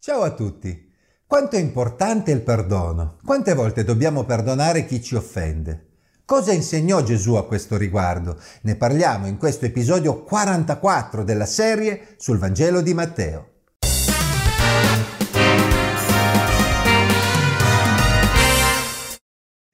Ciao a tutti! Quanto è importante il perdono? Quante volte dobbiamo perdonare chi ci offende? Cosa insegnò Gesù a questo riguardo? Ne parliamo in questo episodio 44 della serie sul Vangelo di Matteo.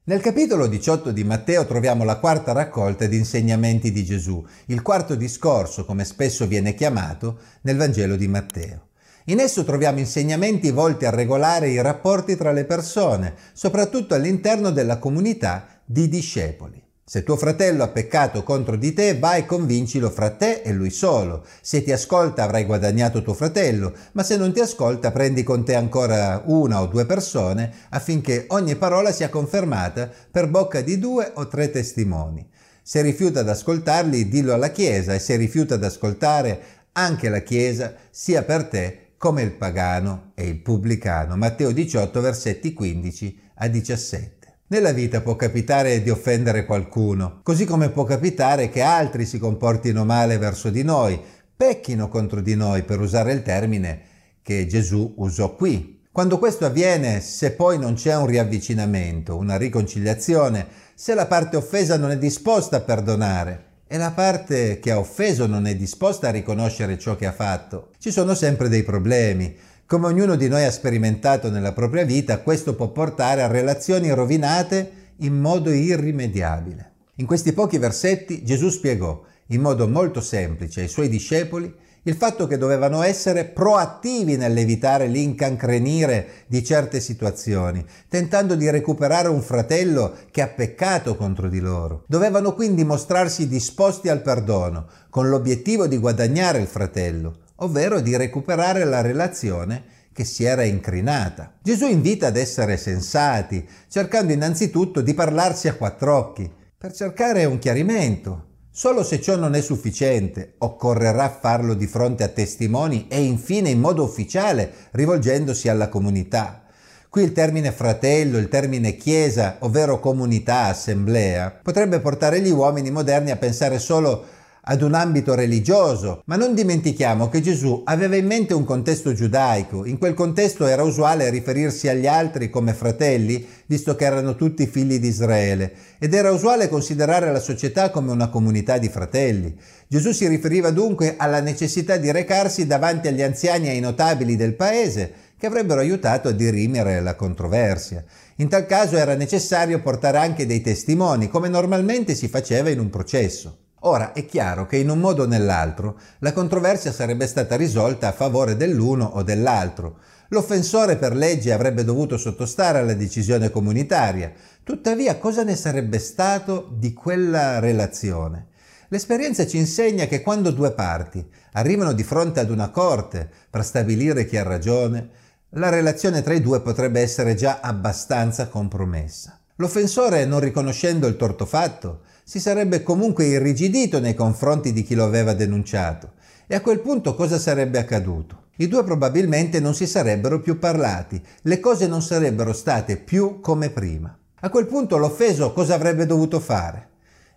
Nel capitolo 18 di Matteo troviamo la quarta raccolta di insegnamenti di Gesù, il quarto discorso, come spesso viene chiamato, nel Vangelo di Matteo. In esso troviamo insegnamenti volti a regolare i rapporti tra le persone, soprattutto all'interno della comunità di discepoli. Se tuo fratello ha peccato contro di te, vai e convincilo fra te e lui solo. Se ti ascolta avrai guadagnato tuo fratello, ma se non ti ascolta prendi con te ancora una o due persone affinché ogni parola sia confermata per bocca di due o tre testimoni. Se rifiuta ad ascoltarli, dillo alla Chiesa e se rifiuta ad ascoltare anche la Chiesa, sia per te come il pagano e il pubblicano. Matteo 18 versetti 15 a 17. Nella vita può capitare di offendere qualcuno, così come può capitare che altri si comportino male verso di noi, pecchino contro di noi, per usare il termine che Gesù usò qui. Quando questo avviene, se poi non c'è un riavvicinamento, una riconciliazione, se la parte offesa non è disposta a perdonare, e la parte che ha offeso non è disposta a riconoscere ciò che ha fatto. Ci sono sempre dei problemi. Come ognuno di noi ha sperimentato nella propria vita, questo può portare a relazioni rovinate in modo irrimediabile. In questi pochi versetti Gesù spiegò in modo molto semplice ai suoi discepoli il fatto che dovevano essere proattivi nell'evitare l'incancrenire di certe situazioni, tentando di recuperare un fratello che ha peccato contro di loro. Dovevano quindi mostrarsi disposti al perdono, con l'obiettivo di guadagnare il fratello, ovvero di recuperare la relazione che si era incrinata. Gesù invita ad essere sensati, cercando innanzitutto di parlarsi a quattro occhi, per cercare un chiarimento, Solo se ciò non è sufficiente, occorrerà farlo di fronte a testimoni e infine in modo ufficiale, rivolgendosi alla comunità. Qui il termine fratello, il termine chiesa, ovvero comunità, assemblea, potrebbe portare gli uomini moderni a pensare solo ad un ambito religioso, ma non dimentichiamo che Gesù aveva in mente un contesto giudaico. In quel contesto era usuale riferirsi agli altri come fratelli, visto che erano tutti figli di Israele, ed era usuale considerare la società come una comunità di fratelli. Gesù si riferiva dunque alla necessità di recarsi davanti agli anziani e ai notabili del paese, che avrebbero aiutato a dirimere la controversia. In tal caso era necessario portare anche dei testimoni, come normalmente si faceva in un processo. Ora è chiaro che in un modo o nell'altro la controversia sarebbe stata risolta a favore dell'uno o dell'altro. L'offensore per legge avrebbe dovuto sottostare alla decisione comunitaria. Tuttavia, cosa ne sarebbe stato di quella relazione? L'esperienza ci insegna che quando due parti arrivano di fronte ad una corte per stabilire chi ha ragione, la relazione tra i due potrebbe essere già abbastanza compromessa. L'offensore, non riconoscendo il torto fatto, si sarebbe comunque irrigidito nei confronti di chi lo aveva denunciato. E a quel punto cosa sarebbe accaduto? I due probabilmente non si sarebbero più parlati, le cose non sarebbero state più come prima. A quel punto l'offeso cosa avrebbe dovuto fare?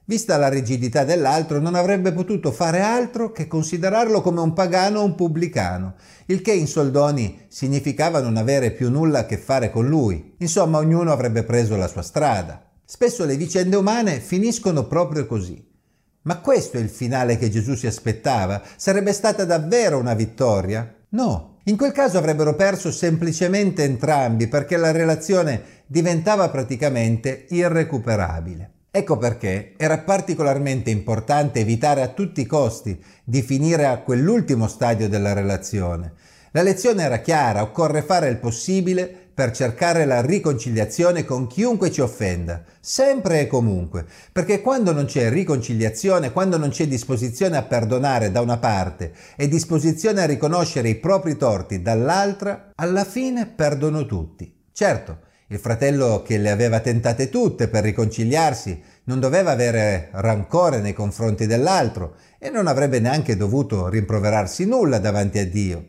Vista la rigidità dell'altro, non avrebbe potuto fare altro che considerarlo come un pagano o un pubblicano, il che in soldoni significava non avere più nulla a che fare con lui. Insomma, ognuno avrebbe preso la sua strada. Spesso le vicende umane finiscono proprio così. Ma questo è il finale che Gesù si aspettava? Sarebbe stata davvero una vittoria? No. In quel caso avrebbero perso semplicemente entrambi perché la relazione diventava praticamente irrecuperabile. Ecco perché era particolarmente importante evitare a tutti i costi di finire a quell'ultimo stadio della relazione. La lezione era chiara, occorre fare il possibile per cercare la riconciliazione con chiunque ci offenda, sempre e comunque, perché quando non c'è riconciliazione, quando non c'è disposizione a perdonare da una parte e disposizione a riconoscere i propri torti dall'altra, alla fine perdono tutti. Certo, il fratello che le aveva tentate tutte per riconciliarsi non doveva avere rancore nei confronti dell'altro e non avrebbe neanche dovuto rimproverarsi nulla davanti a Dio.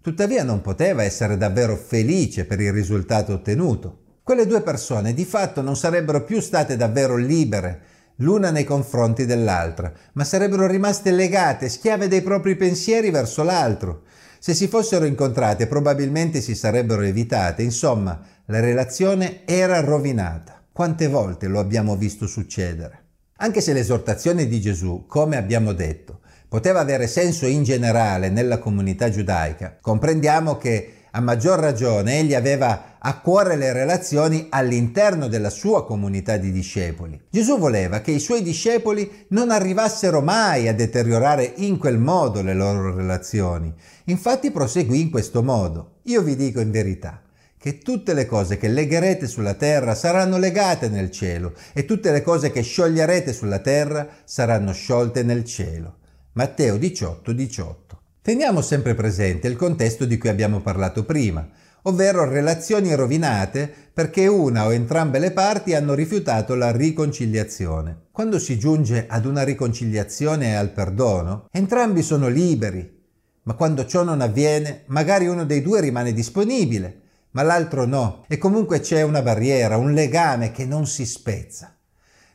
Tuttavia non poteva essere davvero felice per il risultato ottenuto. Quelle due persone di fatto non sarebbero più state davvero libere l'una nei confronti dell'altra, ma sarebbero rimaste legate, schiave dei propri pensieri verso l'altro. Se si fossero incontrate probabilmente si sarebbero evitate, insomma la relazione era rovinata. Quante volte lo abbiamo visto succedere? Anche se l'esortazione di Gesù, come abbiamo detto, poteva avere senso in generale nella comunità giudaica, comprendiamo che a maggior ragione egli aveva a cuore le relazioni all'interno della sua comunità di discepoli. Gesù voleva che i suoi discepoli non arrivassero mai a deteriorare in quel modo le loro relazioni. Infatti proseguì in questo modo. Io vi dico in verità che tutte le cose che legherete sulla terra saranno legate nel cielo e tutte le cose che scioglierete sulla terra saranno sciolte nel cielo. Matteo 18, 18. Teniamo sempre presente il contesto di cui abbiamo parlato prima, ovvero relazioni rovinate perché una o entrambe le parti hanno rifiutato la riconciliazione. Quando si giunge ad una riconciliazione e al perdono, entrambi sono liberi, ma quando ciò non avviene, magari uno dei due rimane disponibile, ma l'altro no, e comunque c'è una barriera, un legame che non si spezza.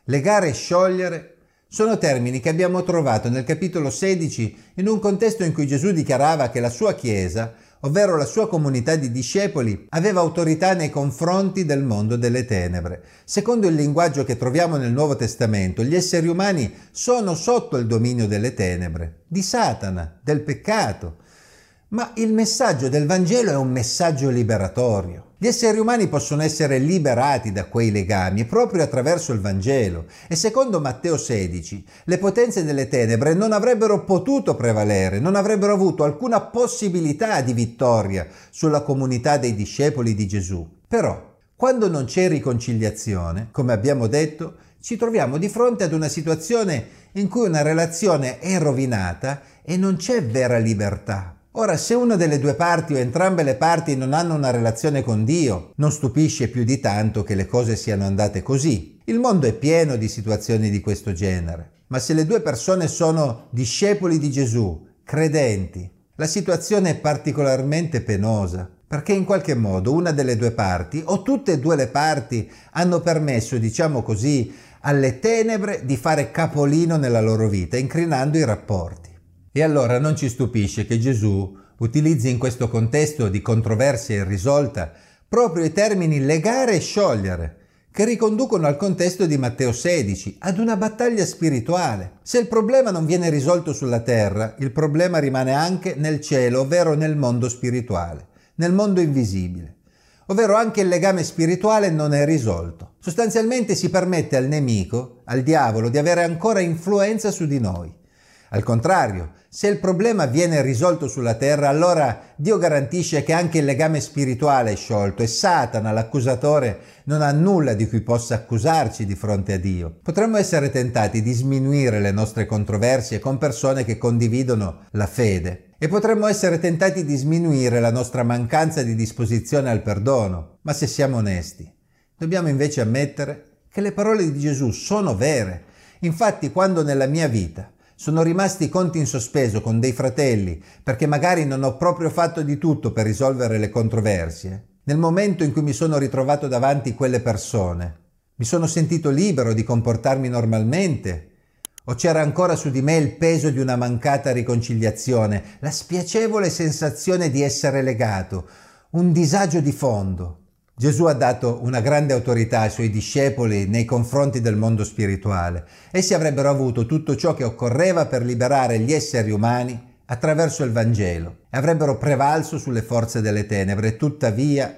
Legare e sciogliere sono termini che abbiamo trovato nel capitolo 16 in un contesto in cui Gesù dichiarava che la sua Chiesa, ovvero la sua comunità di discepoli, aveva autorità nei confronti del mondo delle tenebre. Secondo il linguaggio che troviamo nel Nuovo Testamento, gli esseri umani sono sotto il dominio delle tenebre, di Satana, del peccato. Ma il messaggio del Vangelo è un messaggio liberatorio. Gli esseri umani possono essere liberati da quei legami proprio attraverso il Vangelo e secondo Matteo 16 le potenze delle tenebre non avrebbero potuto prevalere, non avrebbero avuto alcuna possibilità di vittoria sulla comunità dei discepoli di Gesù. Però, quando non c'è riconciliazione, come abbiamo detto, ci troviamo di fronte ad una situazione in cui una relazione è rovinata e non c'è vera libertà. Ora, se una delle due parti o entrambe le parti non hanno una relazione con Dio, non stupisce più di tanto che le cose siano andate così. Il mondo è pieno di situazioni di questo genere. Ma se le due persone sono discepoli di Gesù, credenti, la situazione è particolarmente penosa, perché in qualche modo una delle due parti, o tutte e due le parti, hanno permesso, diciamo così, alle tenebre di fare capolino nella loro vita, incrinando i rapporti. E allora non ci stupisce che Gesù utilizzi in questo contesto di controversia irrisolta proprio i termini legare e sciogliere, che riconducono al contesto di Matteo 16, ad una battaglia spirituale. Se il problema non viene risolto sulla terra, il problema rimane anche nel cielo, ovvero nel mondo spirituale, nel mondo invisibile. Ovvero anche il legame spirituale non è risolto. Sostanzialmente si permette al nemico, al diavolo, di avere ancora influenza su di noi. Al contrario, se il problema viene risolto sulla terra, allora Dio garantisce che anche il legame spirituale è sciolto e Satana, l'accusatore, non ha nulla di cui possa accusarci di fronte a Dio. Potremmo essere tentati di sminuire le nostre controversie con persone che condividono la fede e potremmo essere tentati di sminuire la nostra mancanza di disposizione al perdono. Ma se siamo onesti, dobbiamo invece ammettere che le parole di Gesù sono vere. Infatti, quando nella mia vita sono rimasti conti in sospeso con dei fratelli perché magari non ho proprio fatto di tutto per risolvere le controversie. Nel momento in cui mi sono ritrovato davanti quelle persone, mi sono sentito libero di comportarmi normalmente o c'era ancora su di me il peso di una mancata riconciliazione, la spiacevole sensazione di essere legato, un disagio di fondo. Gesù ha dato una grande autorità ai suoi discepoli nei confronti del mondo spirituale. Essi avrebbero avuto tutto ciò che occorreva per liberare gli esseri umani attraverso il Vangelo e avrebbero prevalso sulle forze delle tenebre. Tuttavia,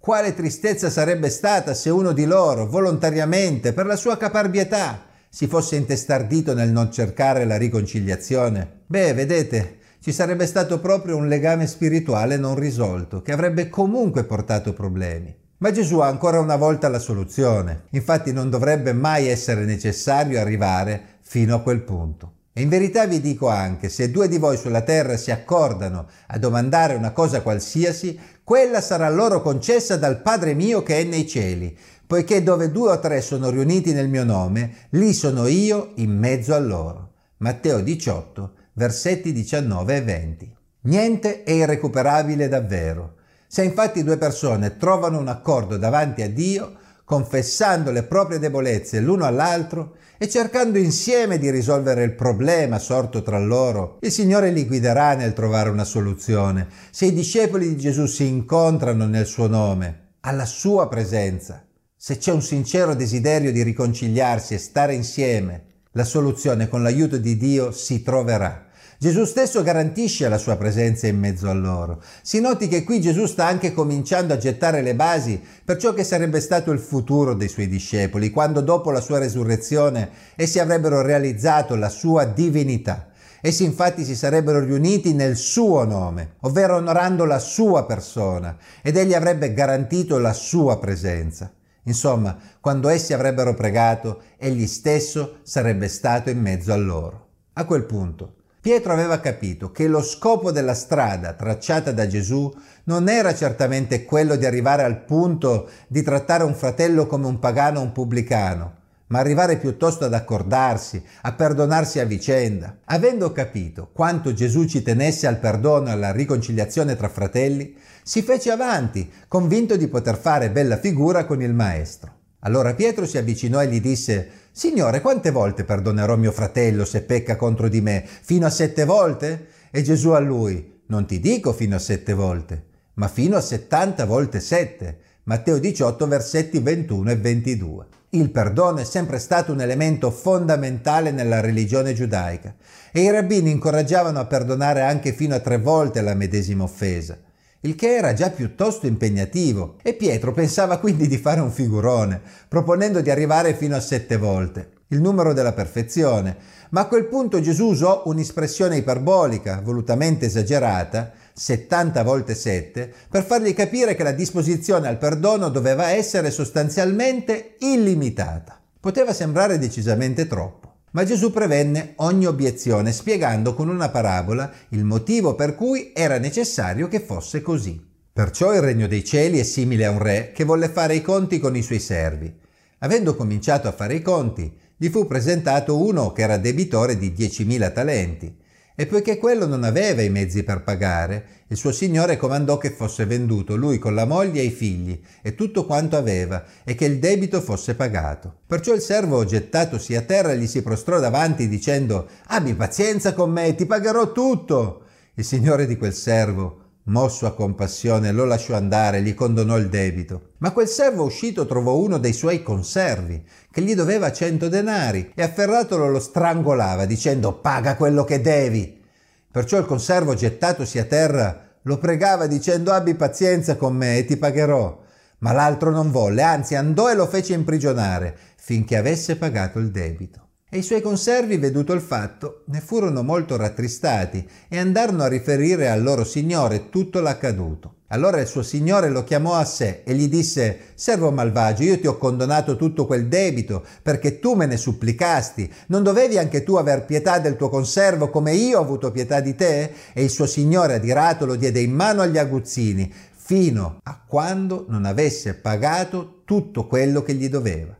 quale tristezza sarebbe stata se uno di loro, volontariamente, per la sua caparbietà, si fosse intestardito nel non cercare la riconciliazione? Beh, vedete, ci sarebbe stato proprio un legame spirituale non risolto, che avrebbe comunque portato problemi. Ma Gesù ha ancora una volta la soluzione, infatti non dovrebbe mai essere necessario arrivare fino a quel punto. E in verità vi dico anche, se due di voi sulla terra si accordano a domandare una cosa qualsiasi, quella sarà loro concessa dal Padre mio che è nei cieli, poiché dove due o tre sono riuniti nel mio nome, lì sono io in mezzo a loro. Matteo 18, versetti 19 e 20. Niente è irrecuperabile davvero. Se infatti due persone trovano un accordo davanti a Dio, confessando le proprie debolezze l'uno all'altro e cercando insieme di risolvere il problema sorto tra loro, il Signore li guiderà nel trovare una soluzione. Se i discepoli di Gesù si incontrano nel suo nome, alla sua presenza, se c'è un sincero desiderio di riconciliarsi e stare insieme, la soluzione con l'aiuto di Dio si troverà. Gesù stesso garantisce la sua presenza in mezzo a loro. Si noti che qui Gesù sta anche cominciando a gettare le basi per ciò che sarebbe stato il futuro dei suoi discepoli, quando dopo la sua resurrezione essi avrebbero realizzato la sua divinità. Essi infatti si sarebbero riuniti nel suo nome, ovvero onorando la sua persona, ed egli avrebbe garantito la sua presenza. Insomma, quando essi avrebbero pregato, egli stesso sarebbe stato in mezzo a loro. A quel punto, Pietro aveva capito che lo scopo della strada tracciata da Gesù non era certamente quello di arrivare al punto di trattare un fratello come un pagano o un pubblicano, ma arrivare piuttosto ad accordarsi, a perdonarsi a vicenda. Avendo capito quanto Gesù ci tenesse al perdono e alla riconciliazione tra fratelli, si fece avanti, convinto di poter fare bella figura con il Maestro. Allora Pietro si avvicinò e gli disse, Signore, quante volte perdonerò mio fratello se pecca contro di me? Fino a sette volte? E Gesù a lui, non ti dico fino a sette volte, ma fino a settanta volte sette. Matteo 18, versetti 21 e 22. Il perdono è sempre stato un elemento fondamentale nella religione giudaica e i rabbini incoraggiavano a perdonare anche fino a tre volte la medesima offesa il che era già piuttosto impegnativo, e Pietro pensava quindi di fare un figurone, proponendo di arrivare fino a sette volte, il numero della perfezione, ma a quel punto Gesù usò un'espressione iperbolica, volutamente esagerata, 70 volte 7, per fargli capire che la disposizione al perdono doveva essere sostanzialmente illimitata. Poteva sembrare decisamente troppo. Ma Gesù prevenne ogni obiezione spiegando con una parabola il motivo per cui era necessario che fosse così. Perciò il regno dei cieli è simile a un re che volle fare i conti con i suoi servi. Avendo cominciato a fare i conti, gli fu presentato uno che era debitore di 10.000 talenti e poiché quello non aveva i mezzi per pagare, il suo signore comandò che fosse venduto lui con la moglie e i figli e tutto quanto aveva e che il debito fosse pagato. Perciò il servo gettatosi a terra gli si prostrò davanti dicendo Abbi pazienza con me, ti pagherò tutto. Il signore di quel servo Mosso a compassione, lo lasciò andare, gli condonò il debito. Ma quel servo uscito trovò uno dei suoi conservi, che gli doveva cento denari, e afferratolo lo strangolava, dicendo paga quello che devi. Perciò il conservo, gettatosi a terra, lo pregava dicendo abbi pazienza con me e ti pagherò. Ma l'altro non volle, anzi andò e lo fece imprigionare, finché avesse pagato il debito. E i suoi conservi, veduto il fatto, ne furono molto rattristati e andarono a riferire al loro signore tutto l'accaduto. Allora il suo signore lo chiamò a sé e gli disse Servo malvagio, io ti ho condonato tutto quel debito perché tu me ne supplicasti. Non dovevi anche tu aver pietà del tuo conservo come io ho avuto pietà di te? E il suo signore adirato lo diede in mano agli aguzzini fino a quando non avesse pagato tutto quello che gli doveva.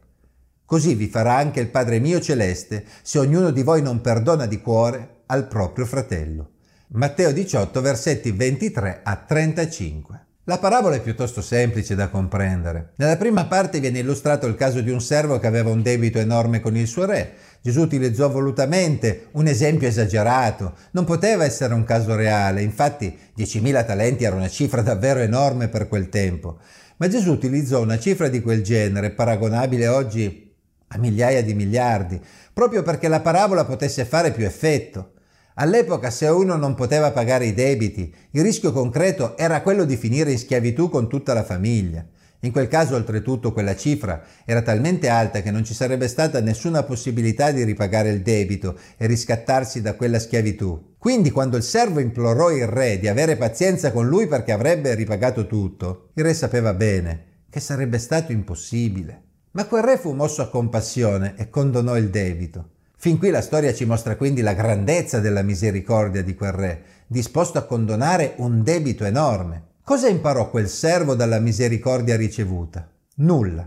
Così vi farà anche il Padre mio celeste, se ognuno di voi non perdona di cuore al proprio fratello. Matteo 18, versetti 23 a 35. La parabola è piuttosto semplice da comprendere. Nella prima parte viene illustrato il caso di un servo che aveva un debito enorme con il suo re. Gesù utilizzò volutamente un esempio esagerato, non poteva essere un caso reale, infatti 10.000 talenti era una cifra davvero enorme per quel tempo. Ma Gesù utilizzò una cifra di quel genere, paragonabile oggi a migliaia di miliardi, proprio perché la parabola potesse fare più effetto. All'epoca se uno non poteva pagare i debiti, il rischio concreto era quello di finire in schiavitù con tutta la famiglia. In quel caso oltretutto quella cifra era talmente alta che non ci sarebbe stata nessuna possibilità di ripagare il debito e riscattarsi da quella schiavitù. Quindi quando il servo implorò il re di avere pazienza con lui perché avrebbe ripagato tutto, il re sapeva bene che sarebbe stato impossibile. Ma quel re fu mosso a compassione e condonò il debito. Fin qui la storia ci mostra quindi la grandezza della misericordia di quel re, disposto a condonare un debito enorme. Cosa imparò quel servo dalla misericordia ricevuta? Nulla.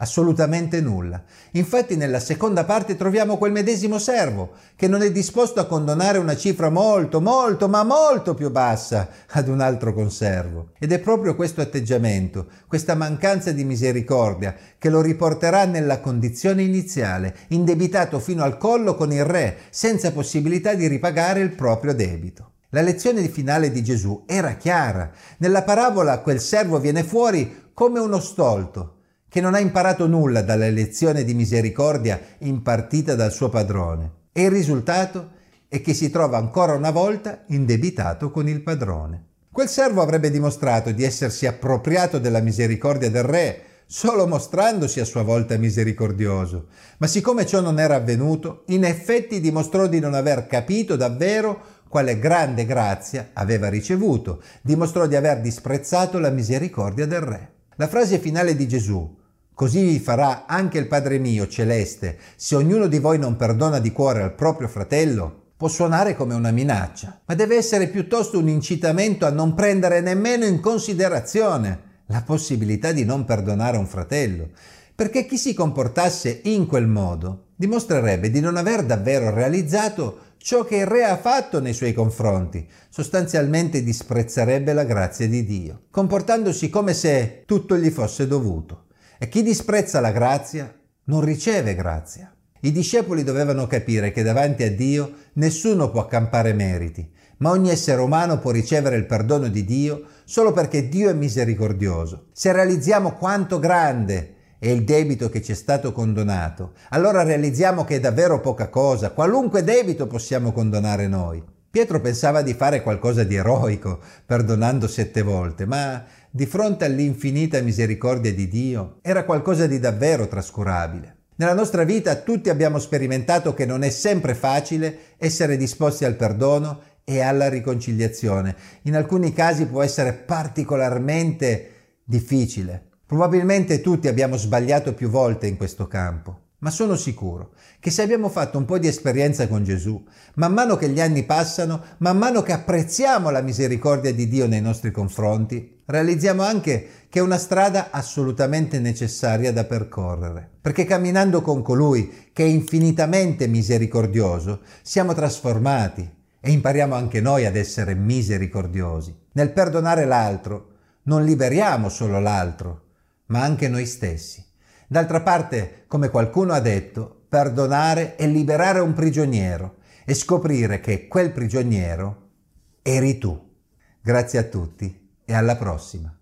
Assolutamente nulla. Infatti nella seconda parte troviamo quel medesimo servo che non è disposto a condonare una cifra molto, molto, ma molto più bassa ad un altro conservo. Ed è proprio questo atteggiamento, questa mancanza di misericordia, che lo riporterà nella condizione iniziale, indebitato fino al collo con il re, senza possibilità di ripagare il proprio debito. La lezione finale di Gesù era chiara. Nella parabola quel servo viene fuori come uno stolto, che non ha imparato nulla dalla lezione di misericordia impartita dal suo padrone. E il risultato è che si trova ancora una volta indebitato con il padrone. Quel servo avrebbe dimostrato di essersi appropriato della misericordia del re, solo mostrandosi a sua volta misericordioso. Ma siccome ciò non era avvenuto, in effetti dimostrò di non aver capito davvero quale grande grazia aveva ricevuto, dimostrò di aver disprezzato la misericordia del re. La frase finale di Gesù, Così vi farà anche il Padre mio celeste, se ognuno di voi non perdona di cuore al proprio fratello, può suonare come una minaccia, ma deve essere piuttosto un incitamento a non prendere nemmeno in considerazione la possibilità di non perdonare un fratello, perché chi si comportasse in quel modo dimostrerebbe di non aver davvero realizzato ciò che il re ha fatto nei suoi confronti, sostanzialmente disprezzerebbe la grazia di Dio, comportandosi come se tutto gli fosse dovuto. E chi disprezza la grazia non riceve grazia. I discepoli dovevano capire che davanti a Dio nessuno può accampare meriti, ma ogni essere umano può ricevere il perdono di Dio solo perché Dio è misericordioso. Se realizziamo quanto grande è il debito che ci è stato condonato, allora realizziamo che è davvero poca cosa, qualunque debito possiamo condonare noi. Pietro pensava di fare qualcosa di eroico, perdonando sette volte, ma di fronte all'infinita misericordia di Dio, era qualcosa di davvero trascurabile. Nella nostra vita tutti abbiamo sperimentato che non è sempre facile essere disposti al perdono e alla riconciliazione. In alcuni casi può essere particolarmente difficile. Probabilmente tutti abbiamo sbagliato più volte in questo campo. Ma sono sicuro che se abbiamo fatto un po' di esperienza con Gesù, man mano che gli anni passano, man mano che apprezziamo la misericordia di Dio nei nostri confronti, realizziamo anche che è una strada assolutamente necessaria da percorrere, perché camminando con colui che è infinitamente misericordioso, siamo trasformati e impariamo anche noi ad essere misericordiosi. Nel perdonare l'altro non liberiamo solo l'altro, ma anche noi stessi. D'altra parte, come qualcuno ha detto, perdonare è liberare un prigioniero e scoprire che quel prigioniero eri tu. Grazie a tutti e alla prossima.